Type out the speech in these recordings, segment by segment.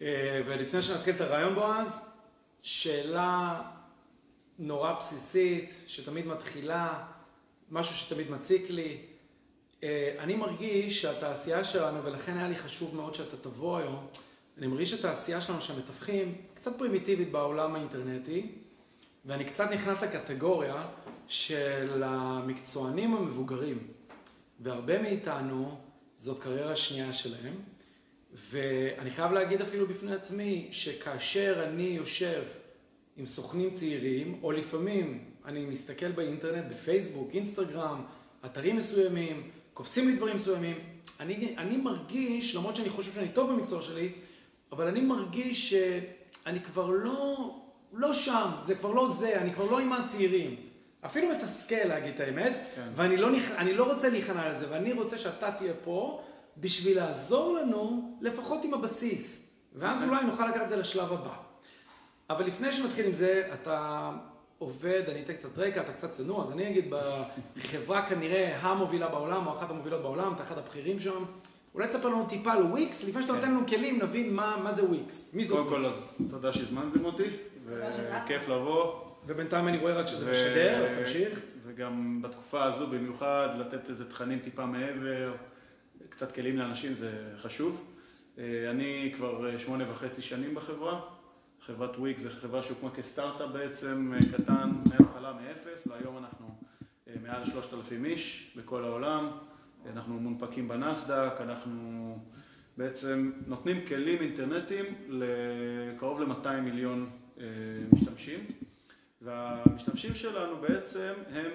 ולפני שנתחיל את הרעיון בועז, שאלה נורא בסיסית, שתמיד מתחילה, משהו שתמיד מציק לי. אני מרגיש שהתעשייה שלנו, ולכן היה לי חשוב מאוד שאתה תבוא היום, אני מרגיש שהתעשייה שלנו שמתווכים קצת פרימיטיבית בעולם האינטרנטי, ואני קצת נכנס לקטגוריה של המקצוענים המבוגרים, והרבה מאיתנו זאת קריירה שנייה שלהם, ואני חייב להגיד אפילו בפני עצמי, שכאשר אני יושב עם סוכנים צעירים, או לפעמים אני מסתכל באינטרנט, בפייסבוק, אינסטגרם, אתרים מסוימים, קופצים לי דברים מסוימים, אני מרגיש, למרות שאני חושב שאני טוב במקצוע שלי, אבל אני מרגיש שאני כבר לא שם, זה כבר לא זה, אני כבר לא עם הצעירים. אפילו מתסכל להגיד את האמת, ואני לא רוצה להיכנע לזה, ואני רוצה שאתה תהיה פה בשביל לעזור לנו, לפחות עם הבסיס, ואז אולי נוכל לקחת את זה לשלב הבא. אבל לפני שנתחיל עם זה, אתה עובד, אני אתן קצת רקע, אתה קצת צנוע, אז אני אגיד בחברה כנראה המובילה בעולם, או אחת המובילות בעולם, אתה אחד הבכירים שם. אולי תספר לנו טיפה על וויקס, לפני שאתה נותן לנו כלים, נבין מה זה וויקס. מי זאת וויקס? קודם כל, אז תודה שהזמנתם אותי, וכיף לבוא. ובינתיים אני רואה רק שזה משדר, אז תמשיך. וגם בתקופה הזו במיוחד, לתת איזה תכנים טיפה מעבר, קצת כלים לאנשים, זה חשוב. אני כבר שמונה וחצי שנים בחברה. חברת וויקס זו חברה שהוקמה כסטארט-אפ בעצם, קטן, מההתחלה מאפס, והיום אנחנו מעל שלושת אלפים איש בכל העולם. אנחנו מונפקים בנסדק, אנחנו בעצם נותנים כלים אינטרנטיים לקרוב ל-200 מיליון משתמשים, והמשתמשים שלנו בעצם הם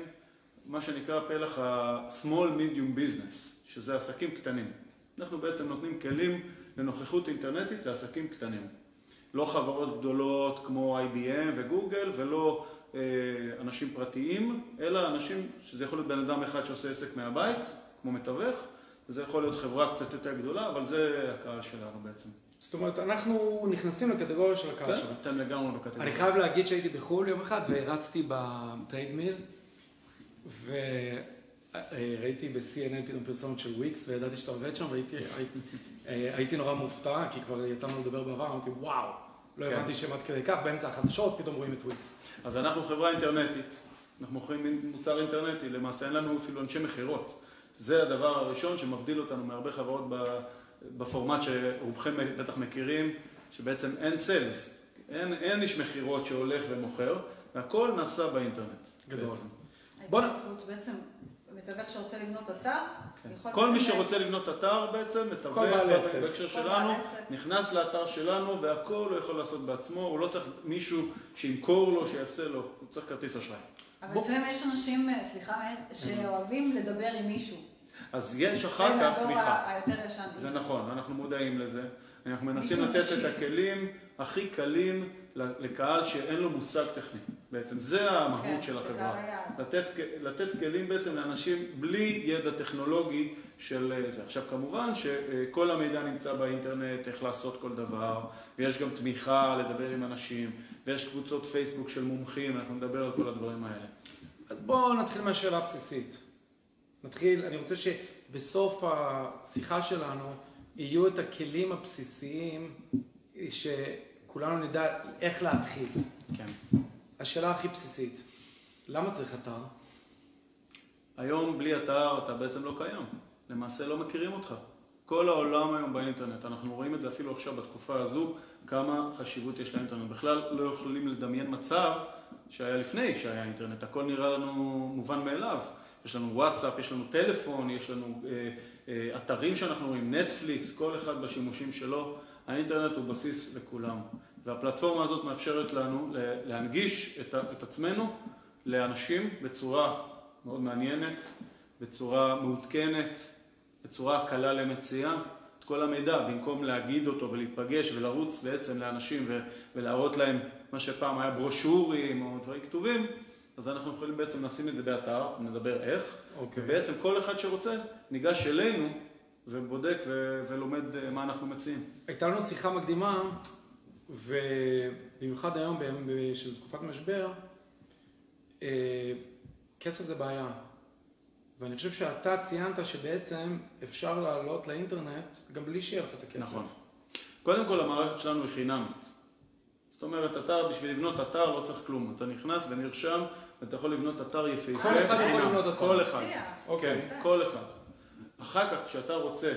מה שנקרא פלח ה-small medium business, שזה עסקים קטנים. אנחנו בעצם נותנים כלים לנוכחות אינטרנטית לעסקים קטנים. לא חברות גדולות כמו IBM וגוגל ולא אנשים פרטיים, אלא אנשים שזה יכול להיות בן אדם אחד שעושה עסק מהבית, כמו מתווך, וזה יכול להיות חברה קצת יותר גדולה, אבל זה הקהל שלנו בעצם. זאת אומרת, אנחנו נכנסים לקטגוריה של הקהל שלנו. כן, אתם לגמרי בקטגוריה. אני חייב להגיד שהייתי בחו"ל יום אחד והרצתי ב treadmill, וראיתי ב-CNN פתאום פרסומת של וויקס, וידעתי שאתה עובד שם, והייתי נורא מופתע, כי כבר יצאנו לדבר בעבר, אמרתי וואו, לא הבנתי שהם עד כדי כך, באמצע החדשות פתאום רואים את וויקס. אז אנחנו חברה אינטרנטית, אנחנו מוכרים מוצר אינטרנטי, למעשה אין לנו אפילו אנשי מכירות. זה הדבר הראשון שמבדיל אותנו מהרבה חברות בפורמט שרובכם בטח מכירים, שבעצם אין סיילס, אין איש מכירות שהולך ומוכר, והכל נעשה באינטרנט. גדול. ההצטרפות בעצם, מתווך שרוצה לבנות אתר, כל מי שרוצה לבנות אתר בעצם, מתווך בהקשר שלנו, נכנס לאתר שלנו והכל הוא יכול לעשות בעצמו, הוא לא צריך מישהו שימכור לו, שיעשה לו, הוא צריך כרטיס אשראי. אבל לפעמים יש אנשים, סליחה מאיר, שאוהבים לדבר עם מישהו. אז יש אחר כך תמיכה. זה נכון, אנחנו מודעים לזה. אנחנו מנסים לתת את הכלים הכי קלים לקהל שאין לו מושג טכני. בעצם זה המהות של החברה. לתת כלים בעצם לאנשים בלי ידע טכנולוגי של זה. עכשיו כמובן שכל המידע נמצא באינטרנט, איך לעשות כל דבר, ויש גם תמיכה לדבר עם אנשים, ויש קבוצות פייסבוק של מומחים, אנחנו נדבר על כל הדברים האלה. אז בואו נתחיל מהשאלה הבסיסית. נתחיל, אני רוצה שבסוף השיחה שלנו יהיו את הכלים הבסיסיים שכולנו נדע איך להתחיל. כן. השאלה הכי בסיסית, למה צריך אתר? היום בלי אתר אתה בעצם לא קיים. למעשה לא מכירים אותך. כל העולם היום באינטרנט, אנחנו רואים את זה אפילו עכשיו בתקופה הזו, כמה חשיבות יש לאינטרנט. בכלל לא יכולים לדמיין מצב שהיה לפני שהיה אינטרנט, הכל נראה לנו מובן מאליו. יש לנו וואטסאפ, יש לנו טלפון, יש לנו אה, אה, אתרים שאנחנו רואים, נטפליקס, כל אחד בשימושים שלו. האינטרנט הוא בסיס לכולם. והפלטפורמה הזאת מאפשרת לנו להנגיש את, עצמנו לאנשים בצורה מאוד מעניינת, בצורה מעודכנת, בצורה קלה למציאה. את כל המידע, במקום להגיד אותו ולהיפגש ולרוץ בעצם לאנשים ולהראות להם מה שפעם היה ברושורים או דברים כתובים, אז אנחנו יכולים בעצם לשים את זה באתר, נדבר איך, okay. ובעצם כל אחד שרוצה ניגש אלינו ובודק ולומד מה אנחנו מציעים. הייתה לנו שיחה מקדימה, ובמיוחד היום, שזו תקופת משבר, כסף זה בעיה. ואני חושב שאתה ציינת שבעצם אפשר לעלות לאינטרנט גם בלי שיהיה לך את הכסף. נכון. קודם כל המערכת שלנו היא חינמית. זאת אומרת, אתה, בשביל לבנות אתר לא צריך כלום. אתה נכנס ונרשם, ואתה יכול לבנות אתר יפהפה. כל אחד יכול. לבנות אתר. כל אחד. אוקיי. כל אחד. אחר כך, כשאתה רוצה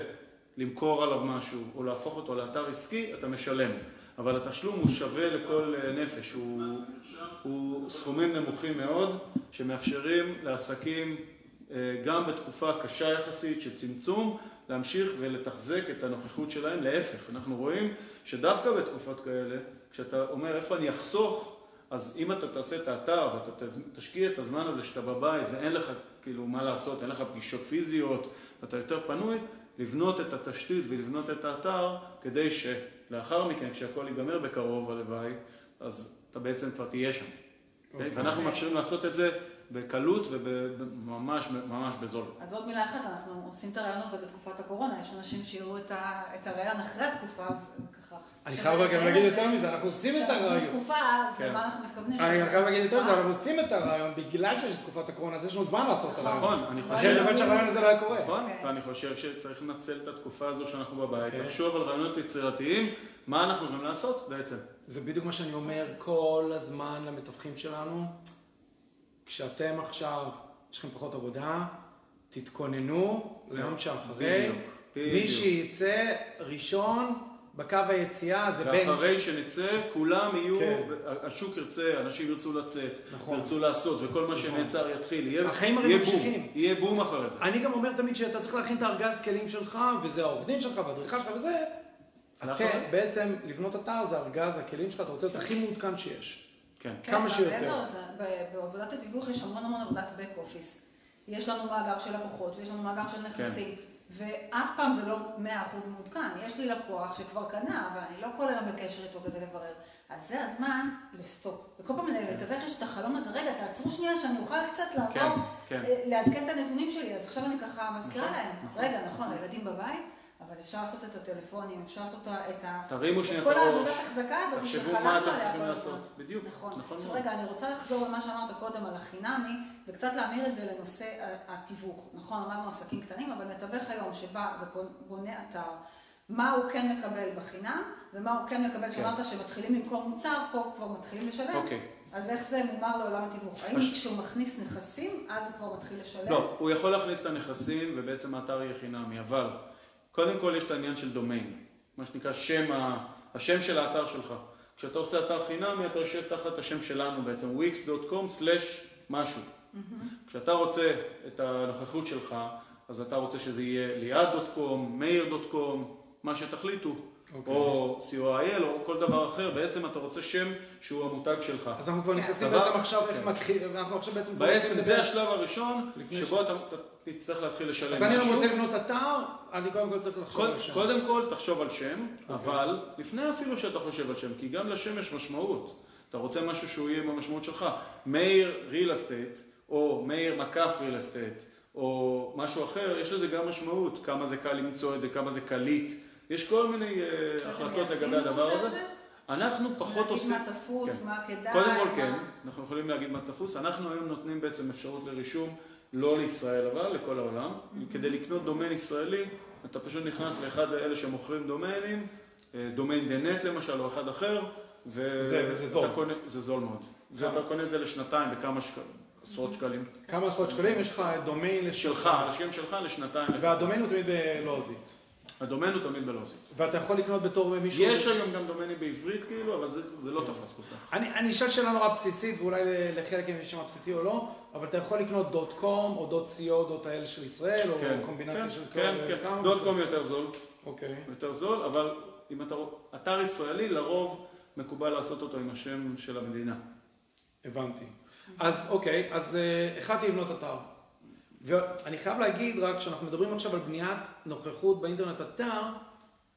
למכור עליו משהו, או להפוך אותו לאתר עסקי, אתה משלם. אבל התשלום הוא שווה לכל אה, נפש, הוא, הוא סכומים נמוכים מאוד, שמאפשרים לעסקים, אה, גם בתקופה קשה יחסית של צמצום, להמשיך ולתחזק את הנוכחות שלהם. להפך, אנחנו רואים שדווקא בתקופות כאלה, כשאתה אומר איפה אני אחסוך, אז אם אתה תעשה את האתר ואתה תשקיע את הזמן הזה שאתה בבית ואין לך כאילו מה לעשות, אין לך פגישות פיזיות ואתה יותר פנוי, לבנות את התשתית ולבנות את האתר כדי שלאחר מכן, כשהכל ייגמר בקרוב הלוואי, אז אתה בעצם כבר תהיה שם. אוקיי. ואנחנו מאפשרים לעשות את זה בקלות וממש ממש בזול. אז עוד מילה אחת, אנחנו עושים את הרעיון הזה בתקופת הקורונה, יש אנשים שיראו את ה- את הרעיון אחרי התקופה, אז ככה. אני חייב רק להגיד יותר מזה, אנחנו עושים את שאנחנו הרעיון. בתקופה, אז כן. למה אנחנו מתכוונים? אני חייב להגיד יותר מזה, אה, אנחנו עושים את הרעיון בגלל שיש תקופת הקורונה, אז יש לנו זמן לעשות את הרעיון. נכון, אני אחרת חושב... באמת שהרעיון הזה לא היה קורה. נכון, אוקיי. ואני חושב שצריך לנצל את התקופה הזו שאנחנו בבית, כן. לחשוב על רעיונות יצירתיים, מה אנחנו יכולים לעשות בעצם. זה בדיוק מה שאני אומר כל הזמן למתווכים שלנו. כשאתם עכשיו, יש לכם פחות עבודה, תתכוננו ליום שאחרי. מי שיצא ראשון בקו היציאה זה בן. ואחרי שנצא, כולם יהיו, כן. השוק ירצה, אנשים ירצו לצאת, נכון. ירצו לעשות, וכל מה נכון. שנעצר יתחיל. יהיה החיים הרי יהיה בום, ממשיכים. יהיה בום אחרי זה. אני גם אומר תמיד שאתה צריך להכין את הארגז כלים שלך, וזה העורך דין שלך והאדריכל שלך וזה. אתה נכון. בעצם, לבנות אתר זה ארגז הכלים שלך, אתה רוצה להיות הכי מעודכן שיש. כן. כן, כמה אבל שיותר. בעבודת התיווך יש המון המון עבודת back office. יש לנו מאגר של לקוחות, ויש לנו מאגר של נכסים, ואף פעם זה לא 100% מעודכן. יש לי לקוח שכבר קנה, אבל אני לא כל היום בקשר איתו כדי לברר. אז זה הזמן לסטופ. וכל פעם לתווך יש את החלום הזה, רגע, תעצרו שנייה שאני אוכל קצת כן, לעבור, כן. אה, לעדכן את הנתונים שלי. אז עכשיו אני ככה מזכירה נכון, להם, נכון. רגע, נכון, הילדים בבית, אבל אפשר לעשות את הטלפונים, אפשר לעשות את ה... תרימו את שנייה את כל העבודת החזקה הזאת תחשבו שחלמנו מה עליה אתם צריכים כל הזמן. לעשות. בדיוק, נכון. נכון עכשיו מאוד. רגע, אני רוצה לחזור למה שאמרת קודם על החינמי, וקצת להמיר את זה לנושא ה- התיווך. נכון, אמרנו עסקים קטנים, אבל מתווך היום שבא ובונה אתר, מה הוא כן מקבל בחינם, ומה הוא כן מקבל, שאמרת שמתחילים למכור מוצר, פה כבר מתחילים לשלם. אוקיי. אז איך זה מומר לעולם התיווך? האם פש- כשהוא מכניס נכסים, אז הוא כבר מתחיל לשלם? לא, הוא יכול להכניס את הנכסים ובעצם האתר יהיה חינמי, אבל קודם כל יש את העניין של דומיין, מה שנקרא שם, ה- השם של האתר שלך. כשאתה עושה אתר חינמי אתה יושב תחת השם שלנו בעצם, wix.com/משהו. כשאתה רוצה את הנוכחות שלך, אז אתה רוצה שזה יהיה ליעד.com, מאיר.com, מה שתחליטו, אוקיי. או co.il או כל דבר אחר, בעצם אתה רוצה שם שהוא המותג שלך. אז אנחנו כבר נכנסים דבר- בעצם עכשיו, איך כן. מתחיל, אנחנו עכשיו בעצם... בעצם זה. השלב הראשון, שבו אתה תצטרך להתחיל לשלם אז אני משהו. לא רוצה לבנות אתר, אני קודם כל צריך לחשוב על שם. קודם כל תחשוב על שם, אוקיי. אבל לפני אפילו שאתה חושב על שם, כי גם לשם יש משמעות. אתה רוצה משהו שהוא יהיה במשמעות שלך. מאיר ריל אסטייט, או מאיר מקף ריל אסטייט, או משהו אחר, יש לזה גם משמעות. כמה זה קל למצוא את זה, כמה זה קליט. יש כל מיני אה, החלטות לגבי הדבר הזה. אנחנו פחות עושים... להגיד מה תפוס, כן. מה כדאי, קודם כל מה- כן, אנחנו יכולים להגיד מה תפוס. אנחנו היום נותנים בעצם אפשרות לרישום, לא לישראל אבל, לכל העולם. כדי לקנות דומיין ישראלי, אתה פשוט נכנס לאחד אלה שמוכרים דומיינים, אה, דומיין דנט למשל, או אחד אחר, ו... וזה- וזה זול. קונה, זה זול מאוד. זה כמה? אתה קונה את זה לשנתיים בכמה שקלים, עשרות שקלים. כמה עשרות שקלים, יש לך דומיין שלך, השם שלך לשנתיים. והדומיין הוא תמיד בלועזית. הדומיין הוא תמיד בלוסית. ואתה יכול לקנות בתור מישהו... יש היום גם דומיינים בעברית כאילו, אבל זה, זה לא תפס כל כך. אני, אני אשאל שאלה נורא בסיסית, ואולי לחלק אם יש שם בסיסי או לא, אבל אתה יכול לקנות דוט קום או דוט co, דוט האל של ישראל, או כן, קומבינציה כן, של כן, כן. כמה- דוט קום יותר זול. אוקיי, יותר זול, אבל אם אתה אתר ישראלי, לרוב מקובל לעשות אותו עם השם של המדינה. הבנתי. אז אוקיי, אז אה, החלטתי לבנות אתר. ואני חייב להגיד רק שאנחנו מדברים עכשיו על בניית נוכחות באינטרנט אתר,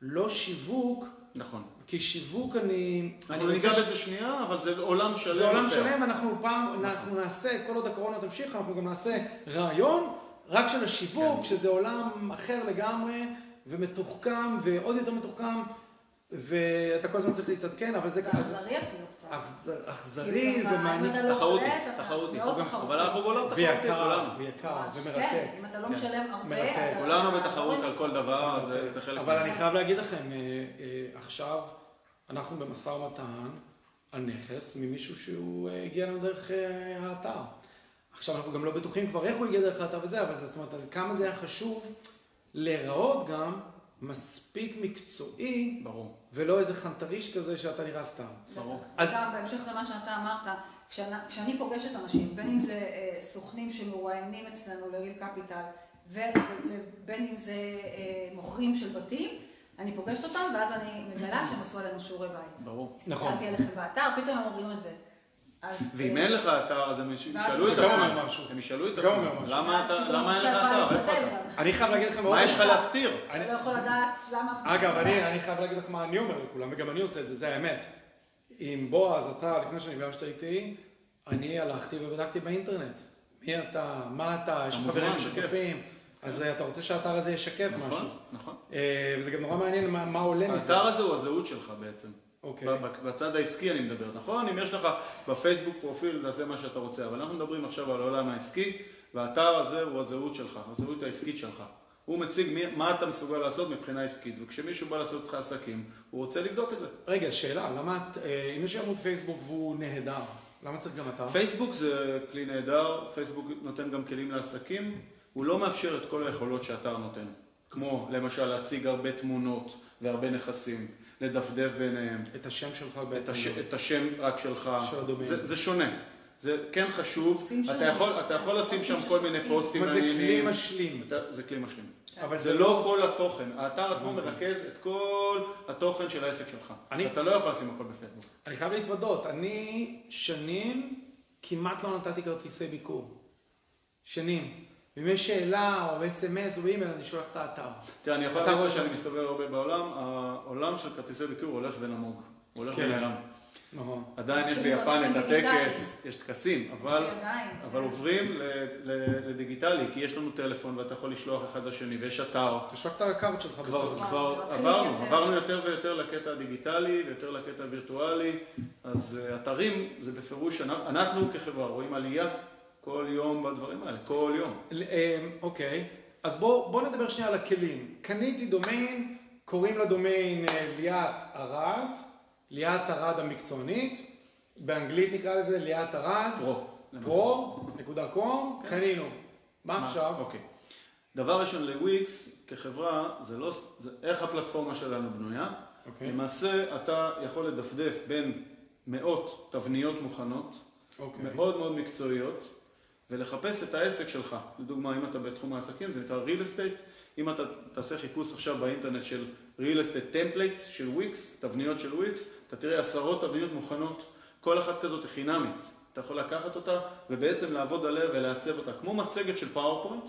לא שיווק, נכון. כי שיווק אני... אנחנו אני ניגע ש- בזה שנייה, אבל זה עולם שלם. זה עולם. שלם, אנחנו פעם, אנחנו נעשה, כל עוד הקורונה תמשיך, אנחנו גם נעשה רעיון רק של השיווק, כן. שזה עולם אחר לגמרי, ומתוחכם, ועוד יותר מתוחכם. ואתה כל הזמן צריך להתעדכן, אבל זה... זה אכזרי אפילו קצת. אכזרי כאילו, ככה, אם ומעניין. אתה לא תחרותי, תחרותי. מאוד גם- תחרותי. אבל אנחנו בעולם תחרותי, ויקר, כולנו. ויקר. ומרתק. כן, אם אתה לא. משלם הרבה. אתה... כולנו אתה בתחרות לא על כל דבר, זה חלק אבל אני חייב להגיד לכם, אה, אה, עכשיו אנחנו במשא ומתן על נכס ממישהו שהוא אה, הגיע לנו דרך האתר. עכשיו אנחנו גם לא בטוחים כבר איך הוא הגיע דרך האתר וזה, אבל זאת אומרת, כמה זה היה חשוב להיראות גם מספיק מקצועי, ברור. ולא איזה חנטריש כזה שאתה נראה סתם. ברור. אז- אז גם בהמשך למה שאתה אמרת, כשאני, כשאני פוגשת אנשים, בין אם זה אה, סוכנים שמרואיינים אצלנו לריל קפיטל, ובין אם זה אה, מוכרים של בתים, אני פוגשת אותם, ואז אני מגלה שהם עשו עלינו שיעורי בית. ברור. נכון. הסתכלתי עליכם באתר, פתאום הם אומרים את זה. ואם אה, אין לך אתר, אז הם ישאלו את עצמם. הם ישאלו את עצמם. למה אין לך אתר? איפה אתה? אני חייב להגיד לכם מה יש לך. להסתיר? אני- אתה לא יכול לדעת למה... אגב, אני, אני חייב להגיד לך מה אני אומר לכולם, וגם אני עושה את זה, זה האמת. עם בועז, אתה, לפני שנפגשת איתי, אני הלכתי ובדקתי באינטרנט. מי אתה, מה אתה, יש לך חברים. משותפים, אז אה, אתה רוצה שהאתר הזה ישקף משהו. נכון, נכון. וזה גם נורא מעניין מה, מה עולה מזה. האתר הזה הוא הזהות שלך בעצם. אוקיי. ב- בצד העסקי אני מדבר, נכון? אם יש לך בפייסבוק פרופיל, תעשה מה שאתה רוצה, אבל אנחנו מדברים עכשיו על העולם העסקי, והאתר הזה הוא הזהות שלך, הזהות העסקית שלך. הוא מציג מי, מה אתה מסוגל לעשות מבחינה עסקית, וכשמישהו בא לעשות איתך עסקים, הוא רוצה לבדוק את זה. רגע, שאלה, למה את, אה, אם יש עמוד פייסבוק והוא נהדר, למה צריך גם אתר? פייסבוק זה כלי נהדר, פייסבוק נותן גם כלים לעסקים, הוא לא מאפשר את כל היכולות שאתר נותן. כמו למשל להציג הרבה תמונות והרבה נכסים, לדפדף ביניהם, את השם שלך את, בעצם. הש... את השם רק שלך, של הדומיין. זה, זה שונה. זה כן חשוב, אתה. יכול, אתה יכול לשים שם כל מיני זאת פוסטים אומרת, זה כלי מעניינים. משלים. אתה- זה כלי משלים. אבל זה לא כל התוכן, האתר עצמו. מרכז את כל התוכן של העסק שלך. אני- אתה לא יכול לשים הכל בפייסבוק. אני חייב להתוודות, אני שנים כמעט לא נתתי כרטיסי ביקור. שנים. אם יש שאלה או אס.אם.אס או אימייל, אני שולח את האתר. תראה, אני יכול להגיד שאני מסתובב הרבה בעולם, העולם של כרטיסי ביקור הולך ונמוג. הוא הולך כן. ונעלם. נכון. עדיין יש ביפן את הטקס, יש טקסים, אבל... אבל עוברים ל- ל- לדיגיטלי, כי יש לנו טלפון ואתה יכול לשלוח אחד לשני, ויש אתר. תשלח את הקארט שלך בסוף. כבר עברנו. עברנו יותר ויותר לקטע הדיגיטלי ויותר לקטע הווירטואלי, אז אה, אתרים זה בפירוש, אנחנו- אנחנו כחברה רואים עלייה כל יום בדברים האלה, כל יום. אמ, אוקיי, אז בוא, בוא נדבר שנייה על הכלים. קניתי דומיין, קוראים לדומיין אה, ליאת ארד, ליאת ארד המקצוענית, באנגלית נקרא לזה ליאת ארד, פרו. פרו, נקודה קום, כן. קנינו. מה עכשיו? אוקיי. דבר ראשון, לוויקס כחברה, זה לא, זה איך הפלטפורמה שלנו בנויה. אוקיי. למעשה, אתה יכול לדפדף בין מאות תבניות מוכנות, אוקיי. מאוד מאוד מקצועיות, ולחפש את העסק שלך. לדוגמה, אם אתה בתחום העסקים, זה נקרא real estate. אם אתה תעשה חיפוש עכשיו באינטרנט של real estate templates של וויקס, תבניות של וויקס, אתה תראה עשרות תבניות מוכנות, כל אחת כזאת היא חינמית. אתה יכול לקחת אותה ובעצם לעבוד עליה ולעצב אותה, כמו מצגת של פאורפוינט,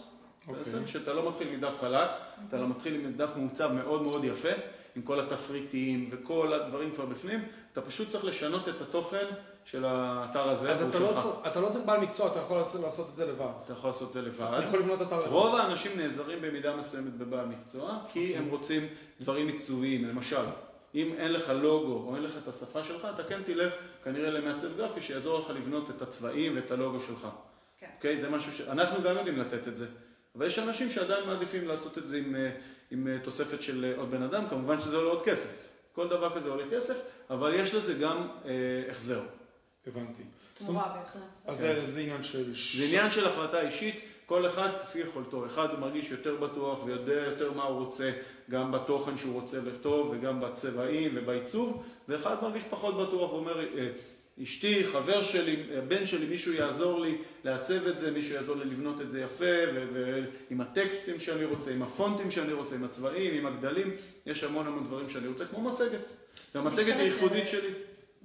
אוקיי. בעצם, שאתה לא מתחיל מדף חלק, אתה לא מתחיל עם דף מעוצב מאוד מאוד יפה, עם כל התפריטים וכל הדברים כבר בפנים, אתה פשוט צריך לשנות את התוכן של האתר הזה, אז אתה לא. צריך, אתה לא צריך בעל מקצוע, אתה יכול לעשות, לעשות את זה לבד. אתה יכול לעשות את זה לבד. אני יכול לבנות אתר לבד. רוב האנשים נעזרים במידה מסוימת בבעל מקצוע, כי הם רוצים דברים עיצוביים, למשל. אם אין לך לוגו או אין לך את השפה שלך, אתה כן תלך כנראה למעצב גרפי שיעזור לך לבנות את הצבעים ואת הלוגו שלך. כן. אוקיי? זה משהו ש... אנחנו גם יודעים לתת את זה. אבל יש אנשים שעדיין מעדיפים לעשות את זה עם, אה, עם אה, תוספת של אה, עוד בן אדם, כמובן שזה עולה עוד כסף. כל דבר כזה עולה כסף, אבל יש לזה גם אה, החזר. הבנתי. תמורה בהחלט. אז זה, זה עניין של... זה עניין של החלטה אישית, כל אחד כפי יכולתו. אחד הוא מרגיש יותר בטוח ויודע יותר מה הוא רוצה, גם בתוכן שהוא רוצה לכתוב וגם בצבעים ובעיצוב, ואחד מרגיש פחות בטוח ואומר, אה, אשתי, חבר שלי, הבן שלי, מישהו יעזור לי לעצב את זה, מישהו יעזור לי לבנות את זה יפה, ועם הטקסטים שאני רוצה, עם הפונטים שאני רוצה, עם הצבעים, עם הגדלים, יש המון המון דברים שאני רוצה, כמו מצגת. והמצגת היא ייחודית שלי.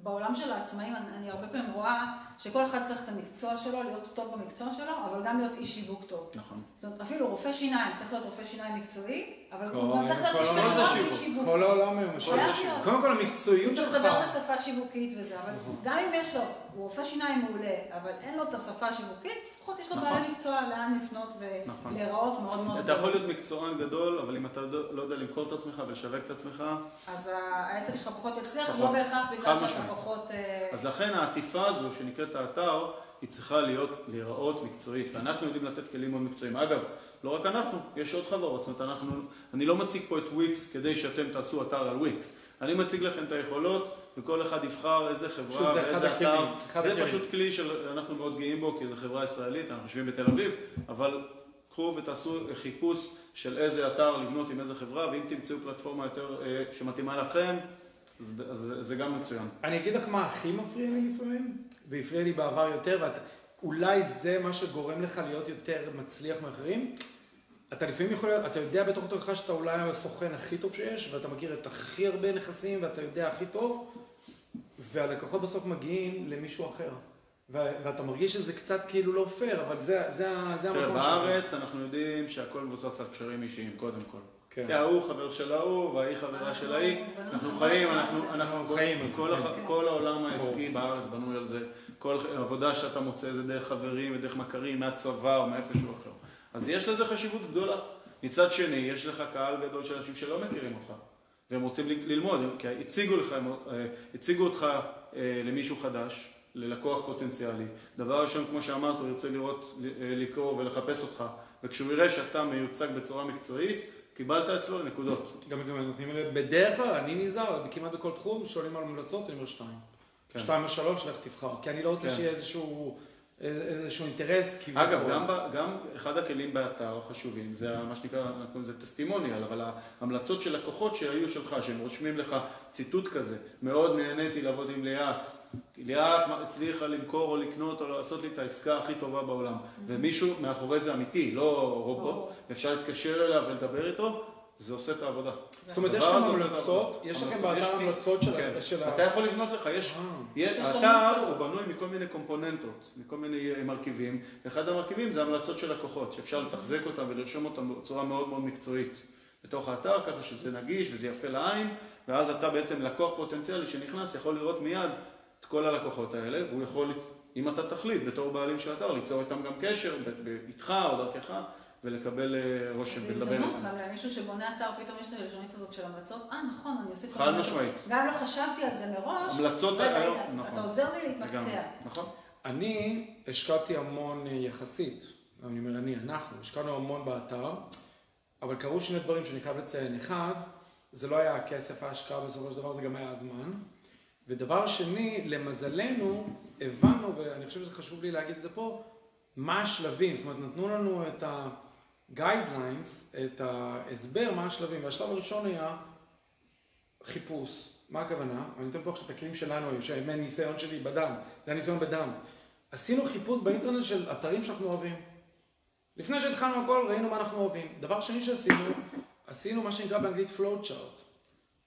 בעולם של העצמאים, אני, אני הרבה פעמים רואה שכל אחד צריך את המקצוע שלו, להיות טוב במקצוע שלו, אבל גם להיות איש שיווק טוב. נכון. זאת אומרת, אפילו רופא שיניים, צריך להיות רופא שיניים מקצועי, אבל כל- הוא גם צריך להיות כל איש זה מכירות שיווק. כל העולם היום זה להיות. קודם כל המקצועיות הוא צריך שלך. לדבר בשפה שיווקית וזה, אבל גם אם יש לו, הוא רופא שיניים מעולה, אבל אין לו את השפה השיווקית, לפחות יש לו נכון. בעלי מקצוע לאן לפנות נכון. ולהיראות מאוד מאוד אתה יכול להיות מקצוען גדול, אבל אם אתה לא לא יודע למכור את עצמך ולשווק את עצמך, אז העסק שלך פחות יצליח, פחות. לא בהכרח בגלל שאתה משמעית. פחות... אה, אז לכן העטיפה הזו שנקראת האתר, היא צריכה להיות, להיראות מקצועית, ואנחנו יודעים לתת כלים מאוד מקצועיים. אגב, לא רק אנחנו, יש עוד חברות, זאת אומרת, אנחנו, אני לא מציג פה את וויקס כדי שאתם תעשו אתר על וויקס, אני מציג לכם את היכולות, וכל אחד יבחר איזה חברה ואיזה אתר. זה. פשוט כלי שאנחנו מאוד גאים בו, כי זו חברה ישראלית, אנחנו יושבים בתל אביב, אבל קחו ותעשו חיפוש של איזה אתר לבנות עם איזה חברה, ואם תמצאו פלטפורמה יותר אה, שמתאימה לכם, אז, אז זה גם מצוין. אני אגיד לך מה הכי מפריע לי לפעמים, והפריע לי בעבר יותר, ואולי זה מה שגורם לך להיות יותר מצליח מאחרים. אתה לפעמים יכול להיות, אתה יודע בתוך תוכך שאתה אולי הסוכן הכי טוב שיש, ואתה מכיר את הכי הרבה נכסים, ואתה יודע הכי טוב, והלקוחות בסוף מגיעים למישהו אחר. ו- ואתה מרגיש שזה קצת כאילו לא פייר, אבל זה, זה, זה תראה, המקום שלך. בארץ אנחנו יודעים שהכל מבוסס על קשרים אישיים, קודם כל. כן. כי ההוא חבר של ההוא, וההיא חברה של ההיא, אנחנו חברה חיים, אנחנו. אנחנו חיים כן. כל העולם העסקי בארץ בנוי על זה, כל עבודה שאתה מוצא זה דרך חברים ודרך מכרים, מהצבא או מאיפשהו אחר. אז יש לזה חשיבות גדולה. מצד שני, יש לך קהל גדול של אנשים שלא מכירים אותך, והם רוצים ללמוד, כי הציגו, לך, אה, הציגו אותך אה, למישהו חדש, ללקוח פוטנציאלי. דבר ראשון, כמו שאמרת, הוא ירצה לראות, אה, לקרוא ולחפש אותך, וכשהוא יראה שאתה מיוצג בצורה מקצועית, קיבלת אצלו נקודות. גם גם נותנים בדרך כלל, אני נזהר, כמעט בכל תחום, שואלים על המלצות, אני אומר שתיים. כן. שתיים או שלוש, לך תבחר. כי אני לא רוצה כן. שיהיה איזשהו, איזשהו אינטרס. כביכול. אגב, גם, גם אחד הכלים באתר החשובים, זה מה שנקרא, אנחנו לזה טסטימוניאל, אבל ההמלצות של לקוחות שהיו שלך, שהם רושמים לך ציטוט כזה, מאוד נהניתי לעבוד עם ליאת, כי ליאת הצליחה למכור או לקנות או לעשות לי את העסקה הכי טובה בעולם, ומישהו מאחורי זה אמיתי, לא רובוט. אפשר להתקשר אליו ולדבר איתו, זה עושה את העבודה. זאת אומרת, יש לכם המלצות. יש לכם באתר המלצות של כן. ה- של ה... אתה יכול לבנות לך, יש, אה. האתר כזאת. הוא בנוי מכל מיני קומפוננטות, מכל מיני אה, מרכיבים, ואחד המרכיבים זה המלצות של לקוחות, שאפשר לתחזק אותם ולרשום אותם בצורה מאוד מאוד מקצועית בתוך האתר, ככה שזה נגיש וזה יפה לעין, ואז אתה בעצם לקוח פוטנציאלי שנכנס, יכול לראות מיד את כל הלקוחות האלה, והוא יכול, אם אתה תחליט בתור בעלים של האתר, ליצור איתם גם קשר, איתך או דרכך, ולקבל אה, רושם זה ולדבר הזדמנות איתם. גם למישהו שבונה אתר, פתאום יש את הראשונית הזאת של המלצות, אה נכון, אני אוסיף חד. משמעית. גם לא חשבתי על זה מראש, המלצות רגע, היום, נכון. אתה עוזר לי להתמקצע. נכון? אני השקעתי המון אה, יחסית, אני אומר אני, אנחנו, השקענו המון באתר, אבל קרו שני דברים שאני חייב לציין. אחד, זה לא היה הכסף ההשקעה בסופו של דבר, זה גם היה הזמן. ודבר שני, למזלנו, הבנו, ואני חושב שזה חשוב לי להגיד את זה פה, מה השלבים, זאת אומרת, נתנו לנו את ה-guidelines, את ההסבר מה השלבים, והשלב הראשון היה חיפוש. מה הכוונה? אני נותן פה עכשיו את הכלים שלנו היום, מהניסיון שלי בדם, זה הניסיון בדם. עשינו חיפוש באינטרנט של אתרים שאנחנו אוהבים. לפני שהתחלנו הכל, ראינו מה אנחנו אוהבים. דבר שני שעשינו, עשינו מה שנקרא באנגלית flow chart,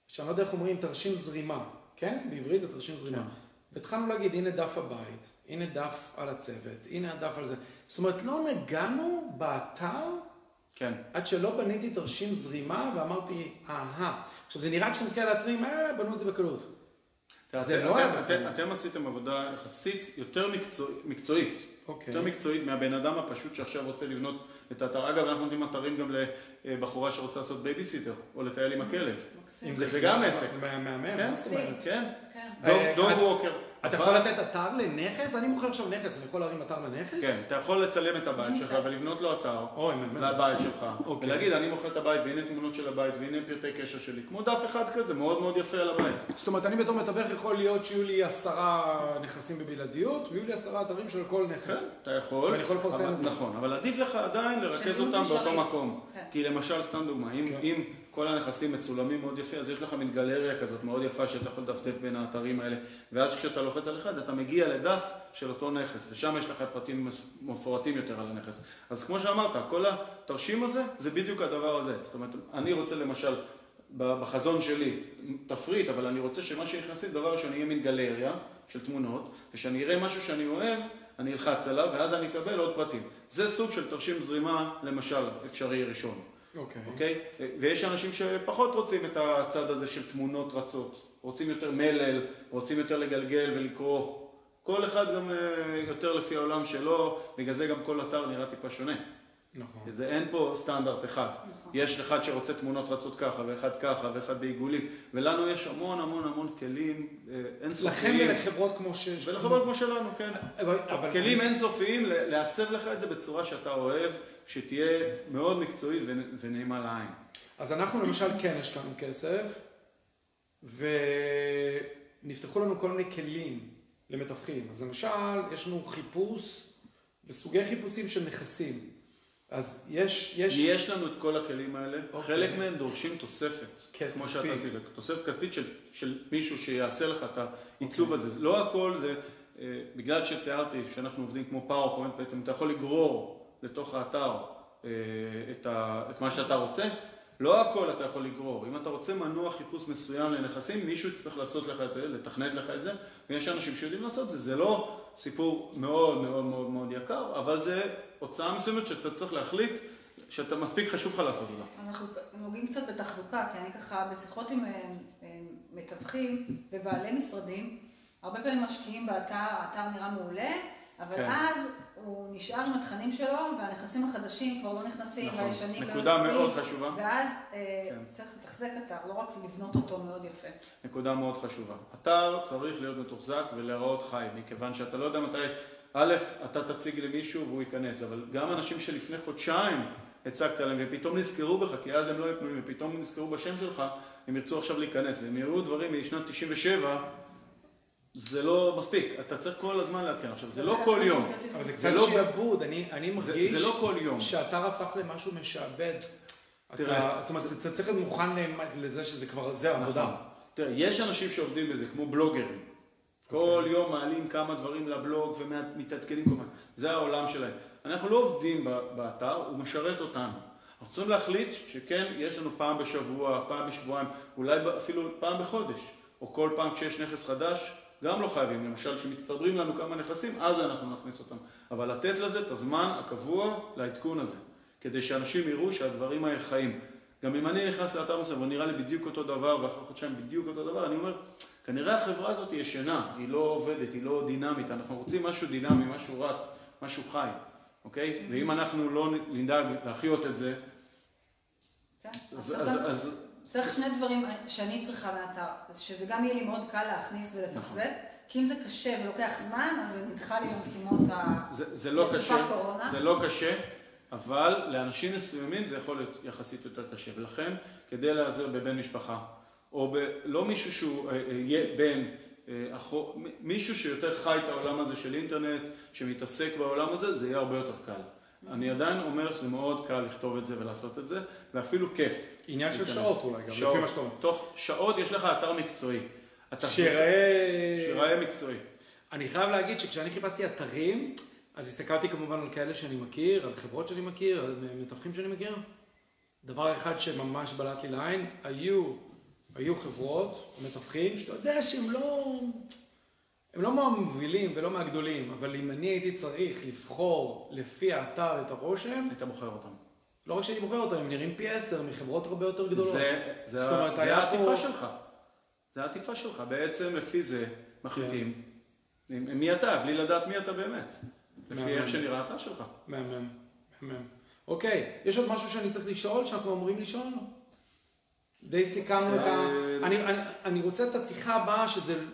שאני לא יודע איך אומרים, תרשים זרימה, כן? בעברית זה תרשים זרימה. כן. והתחלנו להגיד, הנה דף הבית, הנה דף על הצוות, הנה הדף על זה. זאת אומרת, לא נגענו באתר כן. עד שלא בניתי תרשים זרימה ואמרתי, אהה. עכשיו, זה נראה כשאתה מסתכל על האתרים, אה, בנו את זה בקלות. זה לא היה בקלות. אתם- עשיתם עבודה יחסית יותר מקצוע- מקצועית. אוקיי. יותר מקצועית מהבן אדם הפשוט שעכשיו רוצה לבנות את האתר. אגב, אנחנו נותנים אתרים גם לבחורה שרוצה לעשות בייביסיטר, או לטייל עם הכלב. מקסים. אם זה גם עסק. מה- מהמם, כן, מה זאת אומרת? כן. כן. אה, dog את- walker. אתה יכול לתת אתר לנכס? אני מוכר עכשיו נכס, אני יכול להרים אתר לנכס? כן, אתה יכול לצלם את הבית שלך. ולבנות לו אתר. לבית שלך, אוקיי. ולהגיד אני מוכר את הבית והנה תמונות של הבית והנה פרטי קשר שלי, כמו דף אחד כזה, מאוד מאוד יפה על הבית. זאת אומרת, אני בתור מתווך יכול להיות שיהיו לי עשרה נכסים בבלעדיות, ויהיו לי עשרה אתרים של כל נכס. כן, אתה יכול, ואני יכול לפרסם את זה. נכון, אבל עדיף לך עדיין לרכז אותם באותו. מקום. כן. כי למשל, סתם דוגמה, אם, כן. אם כל הנכסים מצולמים מאוד יפה, אז יש לך מין גלריה כזאת מאוד יפה שאתה יכול לדפדף בין האתרים האלה, ואז כשאתה לוחץ על אחד, אתה מגיע לדף של אותו נכס, ושם יש לך פרטים מפורטים יותר על הנכס. אז כמו שאמרת, כל התרשים הזה, זה בדיוק הדבר הזה. זאת אומרת, אני רוצה למשל, בחזון שלי, תפריט, אבל אני רוצה שמה שנכנסים, דבר ראשון, יהיה מין גלריה של תמונות, ושאני אראה משהו שאני אוהב, אני אלחץ עליו, ואז אני אקבל עוד פרטים. זה סוג של תרשים זרימה, למשל, אפשרי ראשון. אוקיי. אוקיי? ויש אנשים שפחות רוצים את הצד הזה של תמונות רצות. רוצים יותר מלל, רוצים יותר לגלגל ולקרוא. כל אחד גם אה, יותר לפי העולם שלו, בגלל זה גם כל אתר נראה טיפה שונה. נכון. זה אין פה סטנדרט אחד. נכון. יש אחד שרוצה תמונות רצות ככה, ואחד ככה, ואחד בעיגולים, ולנו יש המון המון המון כלים אה, אינסופיים. לכם ולחברות כמו ש... ולחברות כמו שלנו, כן. אבל... אבל- כלים אינסופיים לעצב לך את זה בצורה שאתה אוהב, שתהיה מאוד מקצועית ונ- ונעימה לעין. אז אנחנו למשל כן השקענו כסף, ונפתחו לנו כל מיני כלים למתווכים. אז למשל, יש לנו חיפוש וסוגי חיפושים של נכסים. אז יש, יש... יש לנו את כל הכלים האלה, אוקיי. חלק מהם דורשים תוספת, כן, כמו כספית. שאתה עשית, תוספת כספית של, של מישהו שיעשה לך את העיצוב אוקיי. הזה. לא הכל זה, אה, בגלל שתיארתי שאנחנו עובדים כמו PowerPoint, בעצם אתה יכול לגרור לתוך האתר אה, את, ה, את מה שאתה רוצה, לא הכל אתה יכול לגרור. אם אתה רוצה מנוע חיפוש מסוים לנכסים, מישהו יצטרך לעשות לך את זה, לתכנת לך את זה, ויש אנשים שיודעים לעשות את זה. זה לא סיפור מאוד מאוד מאוד מאוד יקר, אבל זה הוצאה מסוימת שאתה צריך להחליט שאתה מספיק חשוב לך לעשות אותה. אנחנו נוגעים קצת בתחזוקה, כי אני ככה בשיחות עם אה, אה, מתווכים ובעלי משרדים, הרבה פעמים משקיעים באתר, האתר נראה מעולה, אבל כן. אז הוא נשאר עם התכנים שלו, והנכסים החדשים כבר לא נכנסים, נכון. והישנים לא נקודה יוצאים, מאוד חשובה. ואז אה, כן. צריך לתחזק אתר, לא רק לבנות אותו מאוד יפה. נקודה מאוד חשובה. אתר צריך להיות מתוחזק ולהיראות חי, מכיוון שאתה לא יודע מתי, א', אתה תציג למישהו והוא ייכנס, אבל גם אנשים שלפני חודשיים הצגת להם ופתאום נזכרו בך, כי אז הם לא פנויים, ופתאום הם נזכרו בשם שלך, הם ירצו עכשיו להיכנס, והם יראו דברים משנת 97, זה לא מספיק, אתה צריך כל הזמן לעדכן. עכשיו, זה לא כל יום, אבל זה קצת לא- שעבוד, אני, מרגיש זה לא כל יום. שהאתר הפך למשהו משעבד. תראה. אתה, זאת אומרת, אתה צריך להיות מוכן לזה שזה כבר, זה עבודה. נכון. תראה, יש אנשים שעובדים בזה, כמו בלוגרים. כל יום מעלים כמה דברים לבלוג ומתעדכנים כל הזמן. זה העולם שלהם. אנחנו לא עובדים באתר, הוא משרת אותנו. אנחנו צריכים להחליט שכן, יש לנו פעם בשבוע, פעם בשבועיים, אולי אפילו פעם בחודש, או כל פעם כשיש נכס חדש, גם לא חייבים. למשל, כשמצטברים לנו כמה נכסים, אז אנחנו נכניס אותם. אבל לתת לזה את הזמן הקבוע לעדכון הזה, כדי שאנשים יראו שהדברים האלה חיים. גם אם אני נכנס לאתר מסוים ונראה לי בדיוק אותו דבר, ואחרי חודשיים בדיוק אותו דבר, אני אומר, כנראה החברה הזאת היא ישנה, היא לא עובדת, היא לא דינמית, אנחנו רוצים משהו דינמי, משהו רץ, משהו חי, אוקיי? ואם אנחנו לא נדאג להחיות את זה, כן? אז, אז אז, צריך- שני דברים שאני צריכה מהאתר, שזה גם יהיה לי מאוד קל להכניס ולתחזק, נכון. כי אם זה קשה ולוקח זמן, אז זה נדחה לי למשימות ה... זה, לא קשה? זה לא קשה, אבל לאנשים מסוימים זה יכול להיות יחסית יותר קשה, ולכן כדי להיעזר בבן משפחה, או ב, לא מישהו שהוא אה, אה, יהיה בן, אה, אחו, מישהו שיותר חי את העולם הזה של אינטרנט, שמתעסק בעולם הזה, זה יהיה הרבה יותר קל. אני עדיין אומר שזה מאוד קל לכתוב את זה ולעשות את זה, ואפילו כיף. עניין של. שעות אולי גם. לפי מה שאתה אומר. תוך שעות יש לך אתר מקצועי. שיראה... שיראה מקצועי. אני חייב להגיד שכשאני חיפשתי אתרים, אז הסתכלתי כמובן על כאלה שאני מכיר, על חברות שאני מכיר, על מתווכים שאני מכיר. דבר אחד שממש בלט לי לעין, היו, היו חברות, מתווכים, שאתה יודע שהם לא, הם לא מהמובילים ולא מהגדולים, אבל אם אני הייתי צריך לבחור לפי האתר את הרושם, היית בוחר אותם. לא רק שהייתי בוחר אותם, הם נראים פי עשר מחברות הרבה יותר גדולות. זה, זה, זאת אומרת, זה העטיפה פה- שלך. זה העטיפה שלך. בעצם לפי זה מחליטים כן. מי אתה, בלי לדעת מי אתה באמת. לפי. איך שנראה האתר שלך. מהמם, מהמם. אוקיי, יש עוד משהו שאני צריך לשאול, שאנחנו אמורים לשאול? די סיכמנו את ה... אה, אני, אני, אני רוצה את השיחה הבאה, שזה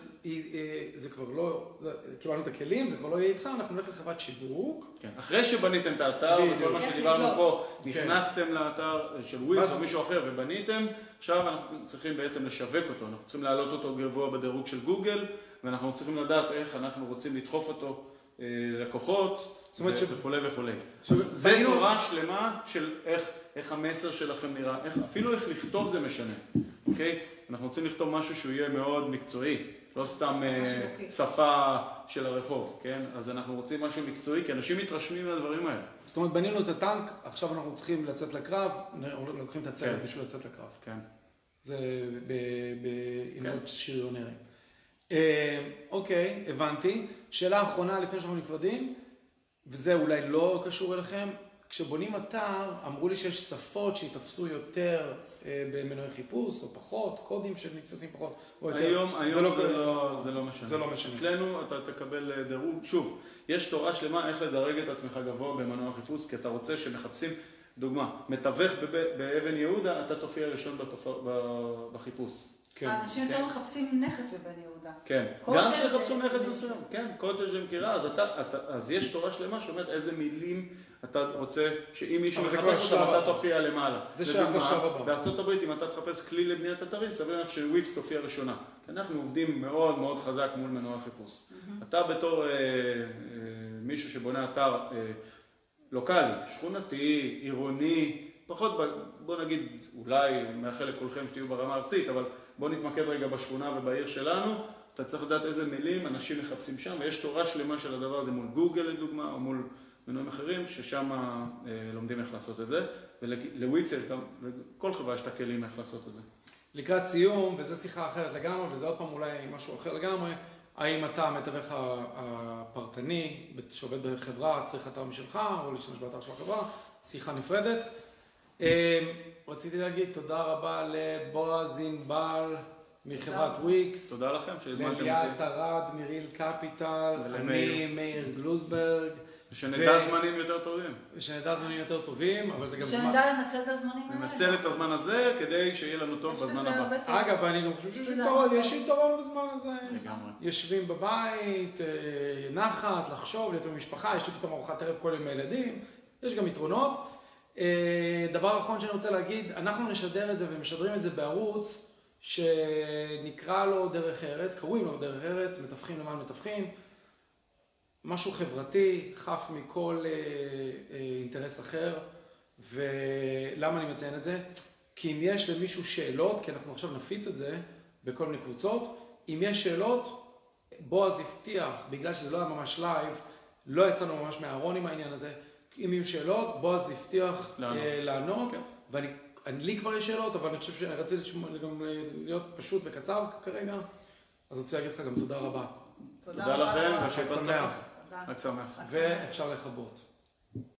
זה כבר לא... זה- קיבלנו את הכלים, זה כבר לא יהיה איתך, אנחנו נלך לחברת שיווק. כן. אחרי שבניתם את האתר. וכל מה שדיברנו. פה, כן. נכנסתם לאתר של ווילס ואז- או מישהו אחר ובניתם, עכשיו אנחנו צריכים בעצם לשווק אותו, אנחנו צריכים להעלות אותו גבוה בדירוג של גוגל, ואנחנו צריכים לדעת איך אנחנו רוצים לדחוף אותו אה, ש- וכולי וכולי. זה תורה שלמה של איך, איך המסר שלכם נראה, איך, אפילו איך לכתוב זה משנה, אוקיי? אנחנו רוצים לכתוב משהו שהוא יהיה מאוד מקצועי, לא סתם שפה אה. שפה של הרחוב, כן? אז אנחנו רוצים משהו מקצועי, כי אנשים מתרשמים מהדברים האלה. זאת אומרת, בנינו את הטנק, עכשיו אנחנו צריכים לצאת לקרב, לוקחים את הצוות כן. בשביל לצאת לקרב. כן. זה באימות שריונרים. אה, אוקיי, הבנתי. שאלה אחרונה לפני שאנחנו נפרדים, וזה אולי לא קשור אליכם, כשבונים אתר, אמרו לי שיש שפות שיתפסו יותר אה, במנועי חיפוש, או פחות, קודים שנתפסים פחות, או יותר. היום, היום זה, לא, זה, לא, זה לא משנה. זה לא משנה. אצלנו אתה תקבל אה, דירוג, שוב, יש תורה שלמה איך לדרג את עצמך גבוה במנוע חיפוש, כי אתה רוצה שמחפשים, דוגמה, מתווך באבן יהודה, אתה תופיע ראשון בתופ... בחיפוש. כן. האנשים יותר כן. מחפשים נכס בבן יהודה. כן, גם כשתחפשו זה- נכס מסוים, כן, קוטג' למכירה, אז, אתה, אתה, אז יש תורה שלמה שאומרת איזה מילים אתה רוצה שאם מישהו מחפש אותם, אתה. תופיע למעלה. זה שייך לשלב הבא. בארצות הברית, אם אתה תחפש כלי לבניית אתרים, סביר להניח שוויקס תופיע ראשונה. כי אנחנו עובדים מאוד מאוד חזק מול מנוע חיפוש. אתה בתור אה, אה, מישהו שבונה אתר אה, לוקאלי, שכונתי, עירוני, פחות, בוא נגיד, אולי מאחל לכולכם שתהיו ברמה הארצית, אבל בוא נתמקד רגע בשכונה ובעיר שלנו. אתה צריך לדעת איזה מילים אנשים מחפשים שם, ויש תורה שלמה של הדבר הזה מול גוגל לדוגמה, או מול מנויים אחרים, ששם אה, לומדים איך לעשות את זה. ולוויקס יש גם, לכל חברה יש את הכלים איך לעשות את זה. לקראת סיום, וזו שיחה אחרת לגמרי, וזה עוד פעם אולי משהו אחר לגמרי, האם אתה המתווך הפרטני שעובד בחברה, צריך אתר משלך, או להשתמש באתר של החברה, שיחה נפרדת. אה, רציתי להגיד תודה רבה לבועז ענבל מחברת. וויקס, תודה לכם שהזמנתם לליאת אותי. ארד מריל קפיטל. אני מאיר גלוזברג, שנדע ו- זמנים יותר טובים. ושנדע זמנים יותר טובים, אבל זה גם זמן... שנדע לנצל את הזמנים האלה. ננצל את הזמן הזה כדי שיהיה לנו טוב בזמן הבא. אגב, אני גם חושב שיש יתרון, בזמן הזה. לגמרי. יושבים בבית, אה, נחת, לחשוב, להיות עם המשפחה, יש לי פתאום ארוחת ערב כל יום עם הילדים, יש גם יתרונות. אה, דבר אחרון שאני רוצה להגיד, אנחנו נשדר את זה ומשדרים את זה בערוץ שנקרא לו דרך ארץ, קוראים לו דרך ארץ, מתווכים למען מתווכים, משהו חברתי, חף מכל אה, אה, אינטרס אחר, ולמה אני מציין את זה? כי אם יש למישהו שאלות, כי אנחנו עכשיו נפיץ את זה בכל מיני קבוצות, אם יש שאלות, בועז הבטיח, בגלל שזה לא היה ממש live, לא יצאנו ממש מהארון עם העניין הזה, אם יהיו שאלות, בועז הבטיח לענות. אה, לענות, כן. ואני, אני, לי כבר יש שאלות, אבל אני חושב שרציתי לשמוע, גם אה, להיות פשוט וקצר כרגע, אז רציתי להגיד לך גם תודה רבה, תודה לכם, שמח. חג שמח. ואפשר לכבות.